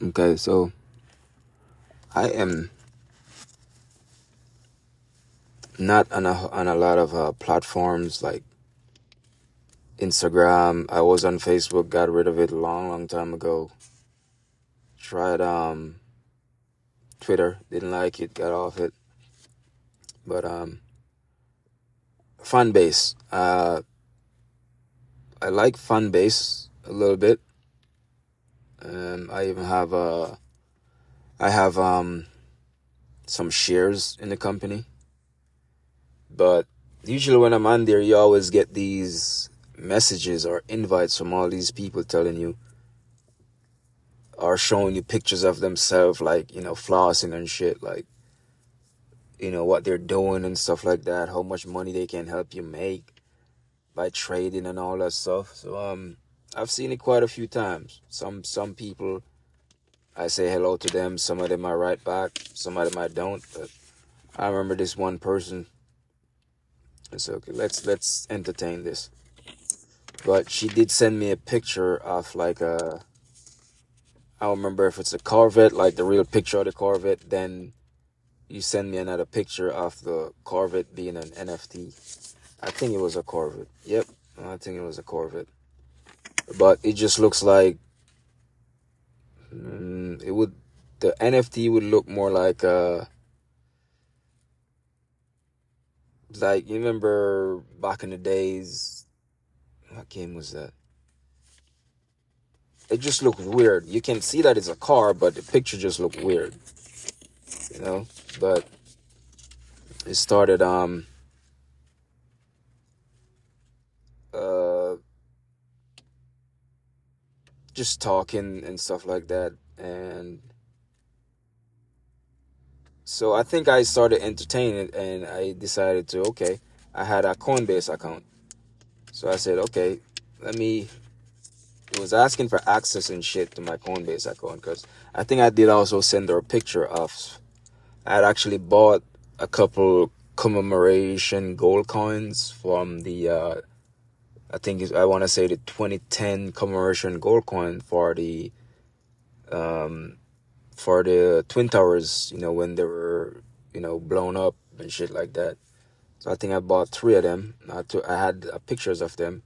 Okay, so I am not on a, on a lot of uh, platforms like Instagram. I was on Facebook, got rid of it long, long time ago. Tried um Twitter, didn't like it, got off it. But um Fanbase. Uh I like Fanbase a little bit. Um I even have uh I have um some shares in the company. But usually when I'm on there you always get these messages or invites from all these people telling you are showing you pictures of themselves like you know flossing and shit like you know what they're doing and stuff like that how much money they can help you make by trading and all that stuff so um i've seen it quite a few times. Some some people i say hello to them. Some of them i write back. Some of them i don't but i remember this one person. It's okay. Let's let's entertain this. But she did send me a picture of like a I don't remember if it's a Corvette, like the real picture of the Corvette, then you send me another picture of the Corvette being an NFT. I think it was a Corvette. Yep, I think it was a Corvette. But it just looks like mm, it would the NFT would look more like uh like you remember back in the days what game was that? it just looked weird. You can see that it's a car, but the picture just looked weird. You know, but it started um uh just talking and stuff like that and so I think I started entertaining and I decided to okay, I had a Coinbase account. So I said, okay, let me it was asking for access and shit to my Coinbase account because I think I did also send her a picture of. I had actually bought a couple commemoration gold coins from the. Uh, I think I want to say the 2010 commemoration gold coin for the. Um, for the twin towers, you know, when they were, you know, blown up and shit like that. So I think I bought three of them. I, had uh, pictures of them.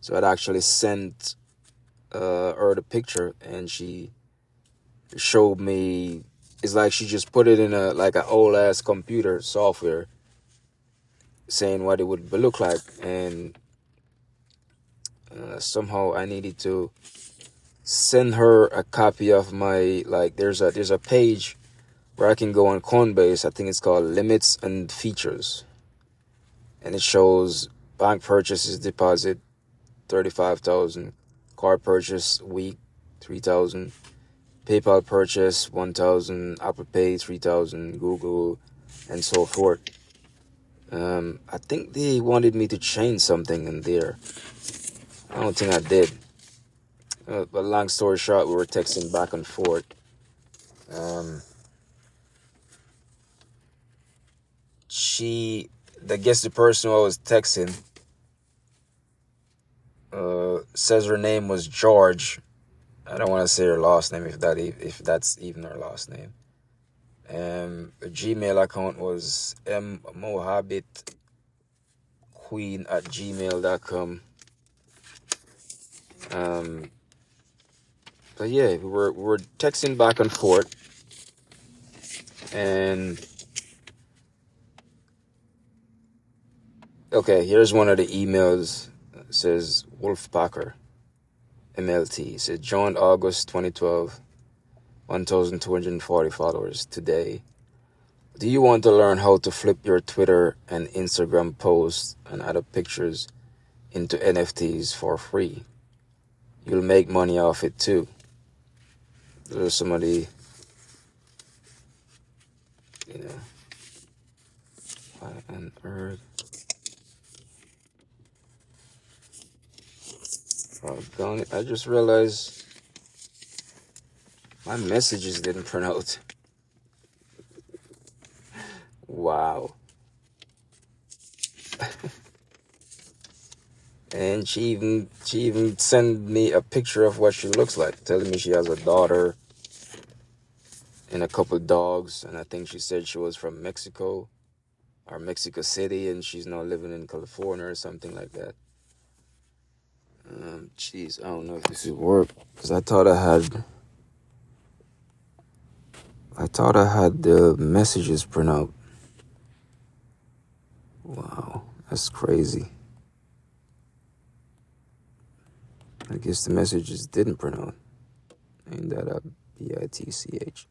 So I'd actually sent uh, her the picture and she showed me it's like she just put it in a like an old ass computer software saying what it would look like and uh, somehow I needed to send her a copy of my like there's a there's a page where I can go on Coinbase. I think it's called limits and features. And it shows bank purchases deposit 35,000 car purchase week, 3000 PayPal purchase, 1000 Apple Pay, 3000 Google, and so forth. Um, I think they wanted me to change something in there. I don't think I did. Uh, but long story short, we were texting back and forth. Um, she, I guess the person I was texting, uh, says her name was George. I don't want to say her last name if that if that's even her last name. Um, the Gmail account was mmohabit queen at gmail.com. Um, but yeah, we were, we were texting back and forth. And okay, here's one of the emails says Wolf Packer, MLT. It says joined August 2012, 1,240 followers today. Do you want to learn how to flip your Twitter and Instagram posts and other pictures into NFTs for free? You'll make money off it too. There's some of the, you know, what on earth? I just realized my messages didn't print out. wow. and she even she even sent me a picture of what she looks like, telling me she has a daughter and a couple dogs. And I think she said she was from Mexico or Mexico City, and she's now living in California or something like that. Um, jeez, I don't know if this will work because I thought I had. I thought I had the messages print out. Wow, that's crazy. I guess the messages didn't print out. Ain't that a B I T C H?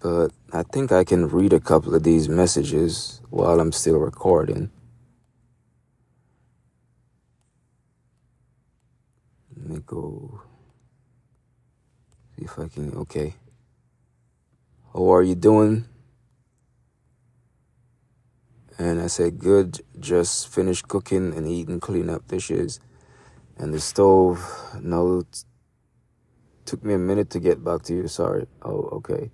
But I think I can read a couple of these messages while I'm still recording. Let me go see if I can. Okay. How are you doing? And I said, Good, just finished cooking and eating, clean up dishes. And the stove, no, took me a minute to get back to you. Sorry. Oh, okay.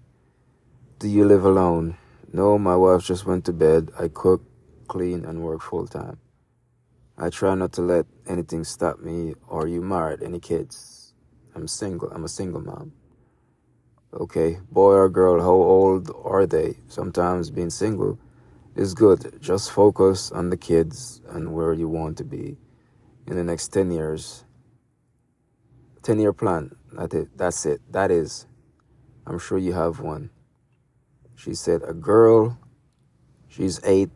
Do you live alone? No, my wife just went to bed. I cook, clean, and work full time. I try not to let anything stop me. Are you married? Any kids? I'm single. I'm a single mom. Okay, boy or girl, how old are they? Sometimes being single is good. Just focus on the kids and where you want to be in the next 10 years. 10 year plan. That's it. That's it. That is. I'm sure you have one. She said, A girl. She's eight.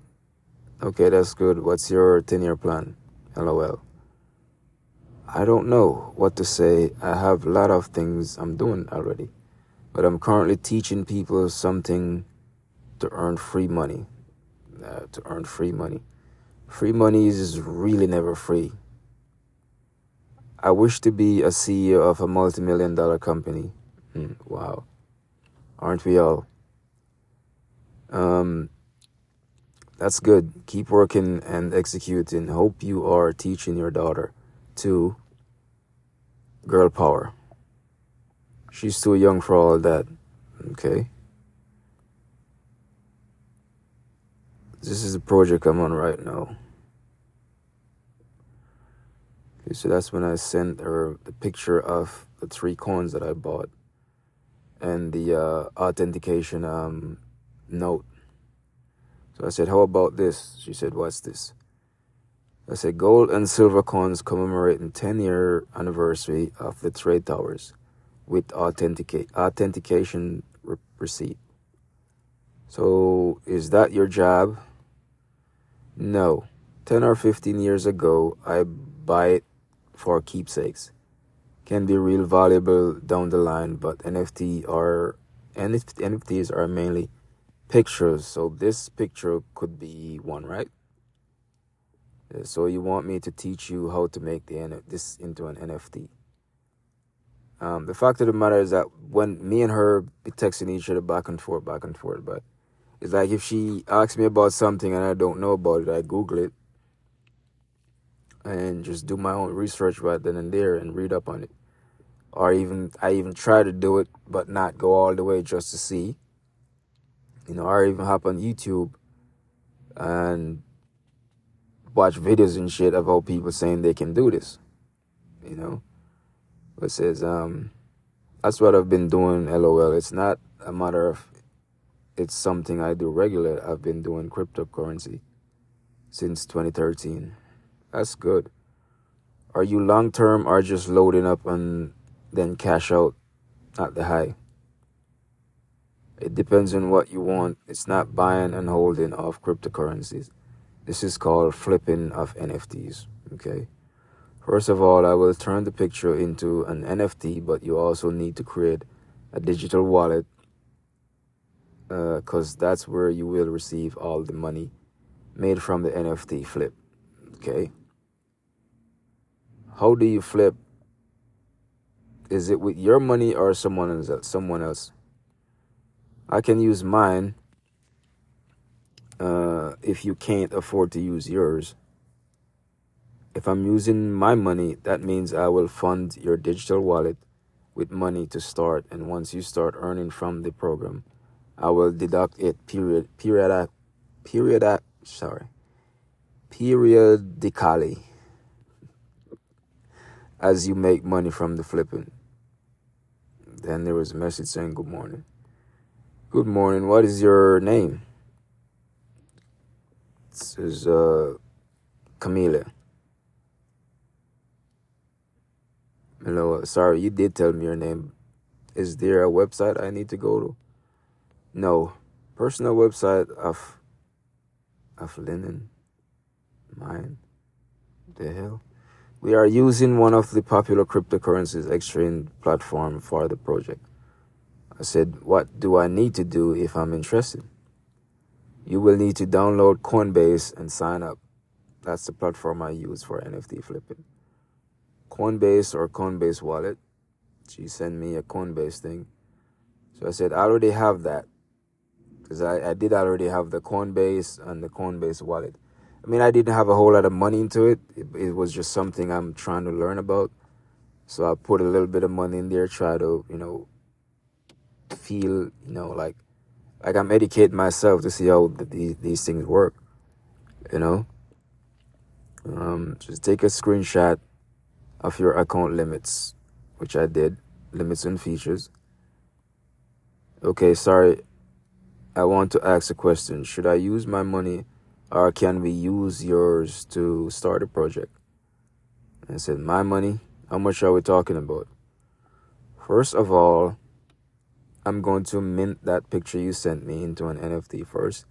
Okay, that's good. What's your 10 year plan? LOL. I don't know what to say. I have a lot of things I'm doing already. But I'm currently teaching people something to earn free money uh, to earn free money. Free money is really never free. I wish to be a CEO of a multi million dollar company. Hmm, wow. Aren't we all? Um, that's good. Keep working and executing. Hope you are teaching your daughter to girl power. She's too young for all that. Okay. This is the project I'm on right now. Okay, so that's when I sent her the picture of the three coins that I bought and the uh, authentication um, note. So I said, How about this? She said, What's this? I said, Gold and silver coins commemorating 10 year anniversary of the trade towers with authentication re- receipt. So is that your job? No. 10 or 15 years ago, I buy it for keepsakes. Can be real valuable down the line, but NFT are NFTs are mainly pictures, so this picture could be one, right? So you want me to teach you how to make the this into an NFT? Um, the fact of the matter is that when me and her be texting each other back and forth, back and forth, but it's like if she asks me about something and I don't know about it, I Google it and just do my own research right then and there and read up on it. Or even I even try to do it but not go all the way just to see. You know, or even hop on YouTube and watch videos and shit about people saying they can do this. You know? It says, um that's what I've been doing, LOL. It's not a matter of it's something I do regularly. I've been doing cryptocurrency since 2013. That's good. Are you long term or just loading up and then cash out at the high? It depends on what you want. It's not buying and holding of cryptocurrencies. This is called flipping of NFTs. Okay. First of all, I will turn the picture into an NFT, but you also need to create a digital wallet because uh, that's where you will receive all the money made from the NFT flip. Okay. How do you flip? Is it with your money or someone else? Someone else. I can use mine. Uh, if you can't afford to use yours. If I'm using my money, that means I will fund your digital wallet with money to start. And once you start earning from the program, I will deduct it period period period sorry periodically. as you make money from the flipping. Then there was a message saying, Good morning. Good morning. What is your name? This is uh, Camila. Hello. Sorry, you did tell me your name. Is there a website I need to go to? No. Personal website of of linen. Mine. The hell? We are using one of the popular cryptocurrencies exchange platform for the project. I said, what do I need to do if I'm interested? You will need to download Coinbase and sign up. That's the platform I use for NFT flipping. Coinbase or Coinbase wallet. She sent me a Coinbase thing. So I said, I already have that. Because I, I did already have the Coinbase and the Coinbase wallet. I mean, I didn't have a whole lot of money into it. it. It was just something I'm trying to learn about. So I put a little bit of money in there, try to, you know, feel, you know, like like I'm educating myself to see how these these things work. You know, um, just take a screenshot of your account limits, which I did, limits and features. Okay, sorry. I want to ask a question. Should I use my money or can we use yours to start a project? I said, My money? How much are we talking about? First of all, I'm going to mint that picture you sent me into an NFT first.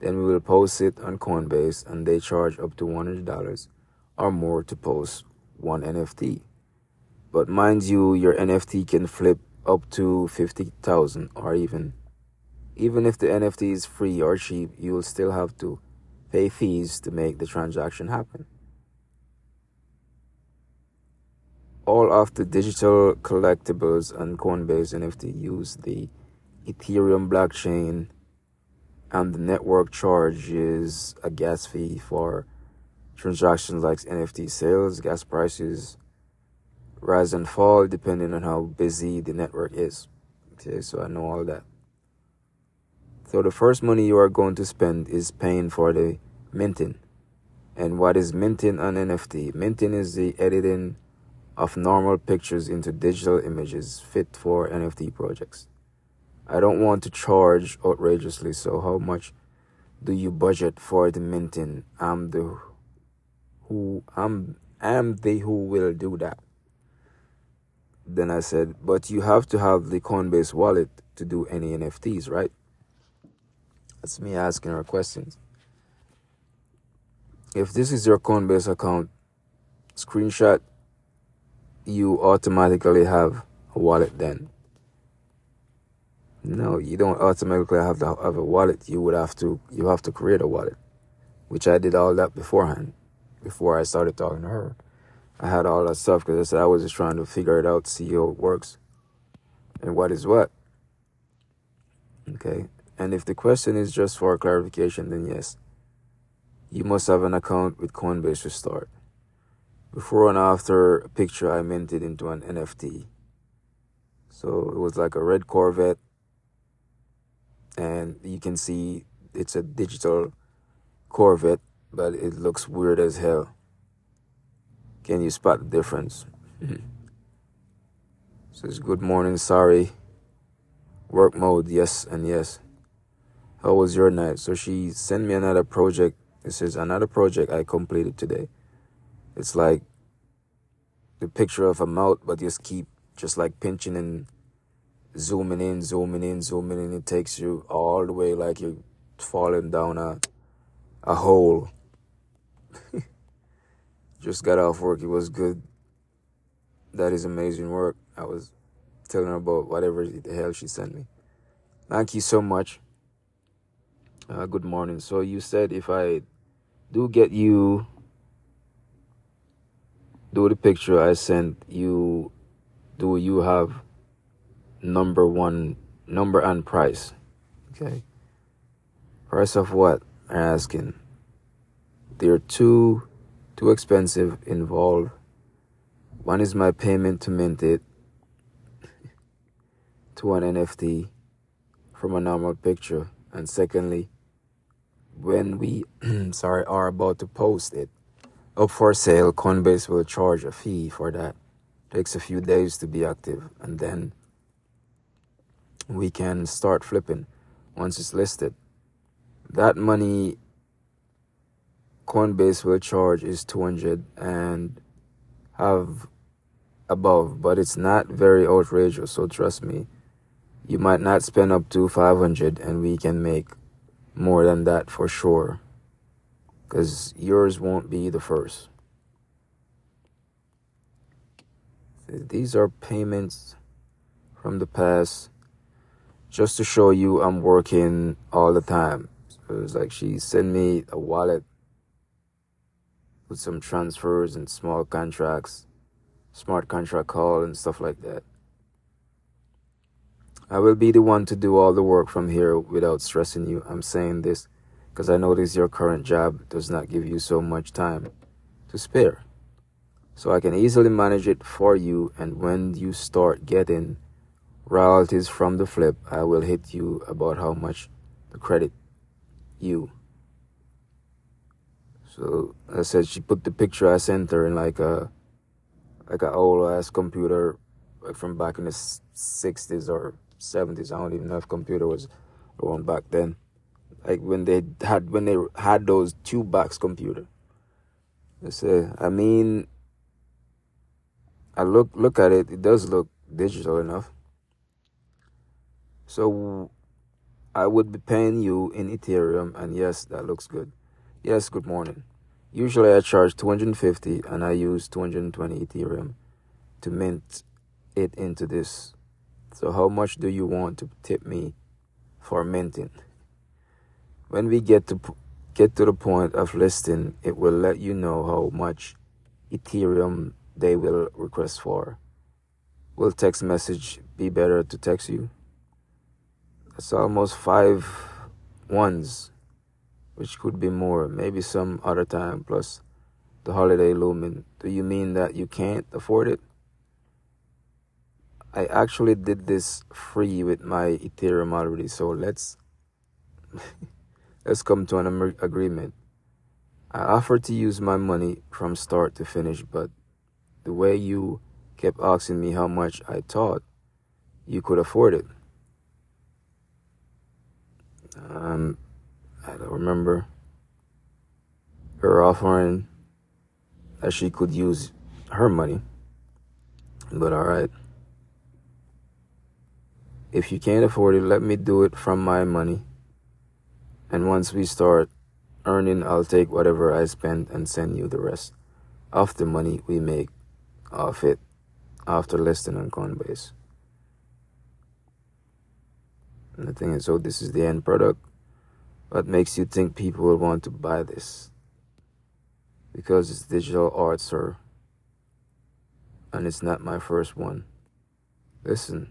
Then we will post it on Coinbase and they charge up to $100 or more to post one NFT. But mind you, your NFT can flip up to 50,000 or even even if the NFT is free or cheap, you will still have to pay fees to make the transaction happen. All of the digital collectibles and Coinbase NFT use the Ethereum blockchain, and the network charges a gas fee for transactions like NFT sales, gas prices rise and fall depending on how busy the network is. Okay, so I know all that. So the first money you are going to spend is paying for the minting. And what is minting on NFT? Minting is the editing of normal pictures into digital images fit for NFT projects. I don't want to charge outrageously, so how much do you budget for the minting? I'm the who I'm am the who will do that. Then I said, but you have to have the Coinbase wallet to do any NFTs, right? That's me asking her questions. If this is your Coinbase account, screenshot, you automatically have a wallet then. No, you don't automatically have to have a wallet. You would have to you have to create a wallet, which I did all that beforehand, before I started talking to her. I had all that stuff because I said I was just trying to figure it out, see how it works, and what is what. Okay, and if the question is just for clarification, then yes, you must have an account with Coinbase to start. Before and after a picture, I minted into an NFT. So it was like a red Corvette, and you can see it's a digital Corvette, but it looks weird as hell. Can you spot the difference? Says good morning, sorry. Work mode, yes and yes. How was your night? So she sent me another project. It says another project I completed today. It's like the picture of a mouth, but just keep just like pinching and zooming in, zooming in, zooming in. It takes you all the way like you're falling down a a hole. just got off work. It was good. That is amazing work. I was telling her about whatever the hell she sent me. Thank you so much. Uh, good morning. So you said if I do get you do the picture I sent you, do you have number one number and price? Okay. Price of what? I'm asking. They're too too expensive involved. One is my payment to mint it to an NFT from a normal picture, and secondly, when we sorry are about to post it up for sale, Coinbase will charge a fee for that. takes a few days to be active and then we can start flipping once it's listed that money coinbase will charge is 200 and have above but it's not very outrageous so trust me you might not spend up to 500 and we can make more than that for sure because yours won't be the first these are payments from the past just to show you I'm working all the time. So it's like she sent me a wallet with some transfers and small contracts, smart contract call and stuff like that. I will be the one to do all the work from here without stressing you. I'm saying this because I notice your current job does not give you so much time to spare. So I can easily manage it for you, and when you start getting royalties from the flip, I will hit you about how much to credit you. So I said she put the picture I sent her in like a like an old ass computer like from back in the sixties or seventies. I don't even know if computer was around back then. Like when they had when they had those two box computer. I said I mean I look look at it, it does look digital enough. So I would be paying you in Ethereum and yes, that looks good. Yes, good morning. Usually I charge 250 and I use 220 Ethereum to mint it into this. So how much do you want to tip me for minting? When we get to get to the point of listing, it will let you know how much Ethereum they will request for. Will text message be better to text you? That's almost five ones, which could be more, maybe some other time, plus the holiday looming. Do you mean that you can't afford it? I actually did this free with my Ethereum already, so let's let's come to an agreement. I offered to use my money from start to finish, but the way you kept asking me how much I thought you could afford it. Um, I don't remember her offering that she could use her money. But alright. If you can't afford it, let me do it from my money. And once we start earning, I'll take whatever I spend and send you the rest of the money we make off it after listing on Coinbase. And the thing is, so this is the end product. What makes you think people will want to buy this? Because it's digital art, sir. And it's not my first one. Listen,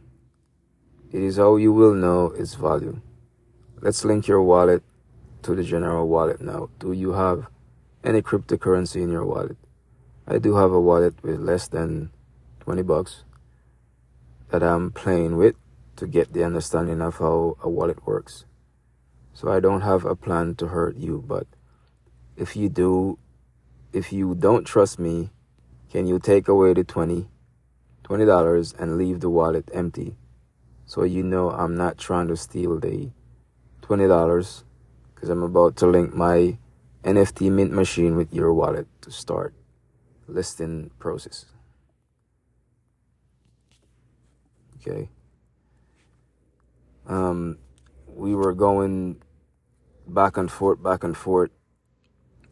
it is how you will know its value. Let's link your wallet to the general wallet now. Do you have any cryptocurrency in your wallet? I do have a wallet with less than 20 bucks that I'm playing with to get the understanding of how a wallet works. So I don't have a plan to hurt you, but if you do, if you don't trust me, can you take away the 20 $20 and leave the wallet empty so you know I'm not trying to steal the $20 because I'm about to link my NFT mint machine with your wallet to start listing process. Okay. Um, we were going back and forth, back and forth,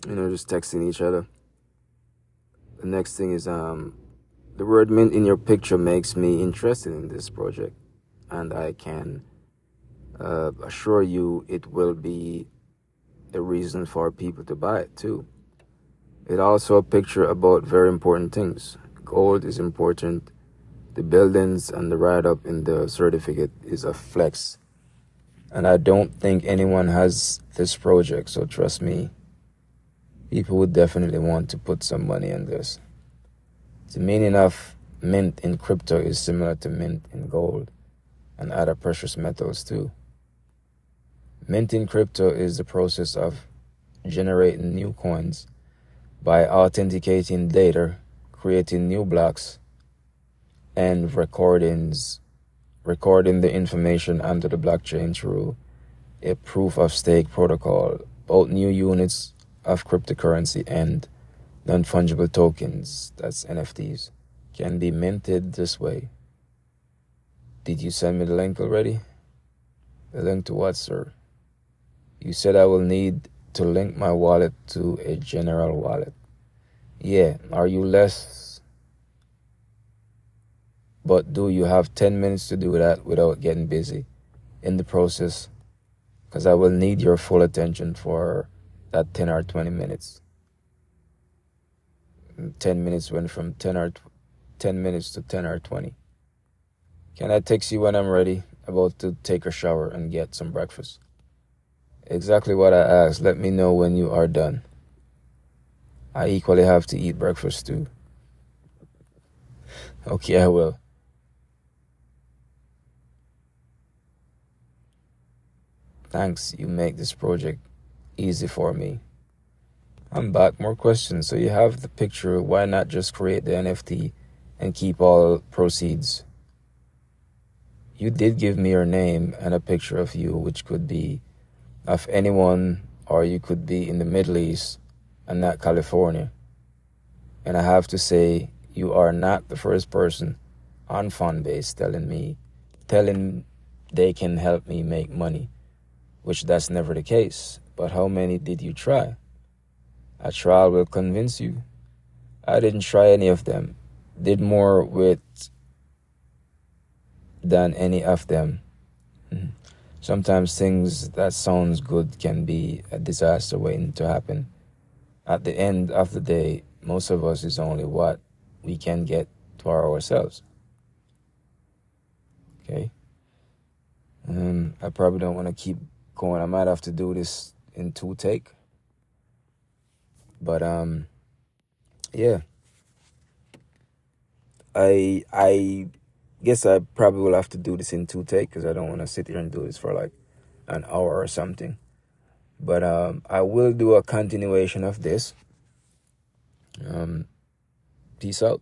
you know, just texting each other. The next thing is um, the word mint in your picture makes me interested in this project, and I can uh, assure you it will be a reason for people to buy it too. It also a picture about very important things. Gold is important. The buildings and the write up in the certificate is a flex. And I don't think anyone has this project, so trust me, people would definitely want to put some money in this. The meaning of mint in crypto is similar to mint in gold and other precious metals too. Minting crypto is the process of generating new coins by authenticating data, creating new blocks, and recordings, recording the information under the blockchain through a proof of stake protocol. Both new units of cryptocurrency and non fungible tokens, that's NFTs, can be minted this way. Did you send me the link already? The link to what, sir? You said I will need to link my wallet to a general wallet. Yeah, are you less? But do you have 10 minutes to do that without getting busy in the process? Because I will need your full attention for that 10 or 20 minutes. Mm, 10 minutes went from 10 or 10 minutes to 10 or 20. Can I text you when I'm ready? About to take a shower and get some breakfast. Exactly what I asked. Let me know when you are done. I equally have to eat breakfast too. Okay, I will. Thanks, you make this project easy for me. I'm back. More questions. So you have the picture. Why not just create the NFT and keep all proceeds? You did give me your name and a picture of you, which could be of anyone, or you could be in the Middle East and not California. And I have to say, you are not the first person on Fanbase telling me, telling they can help me make money, which that's never the case. But how many did you try? A trial will convince you. I didn't try any of them. Did more with than any of them. Mm-hmm sometimes things that sounds good can be a disaster waiting to happen. At the end of the day, most of us is only what we can get to ourselves. Okay. Um, I probably don't want to keep going. I might have to do this in two take. But um, yeah. I I guess I probably will have to do this in two takes because I don't want to sit here and do this for like an hour or something. But um, I will do a continuation of this. Um, peace out.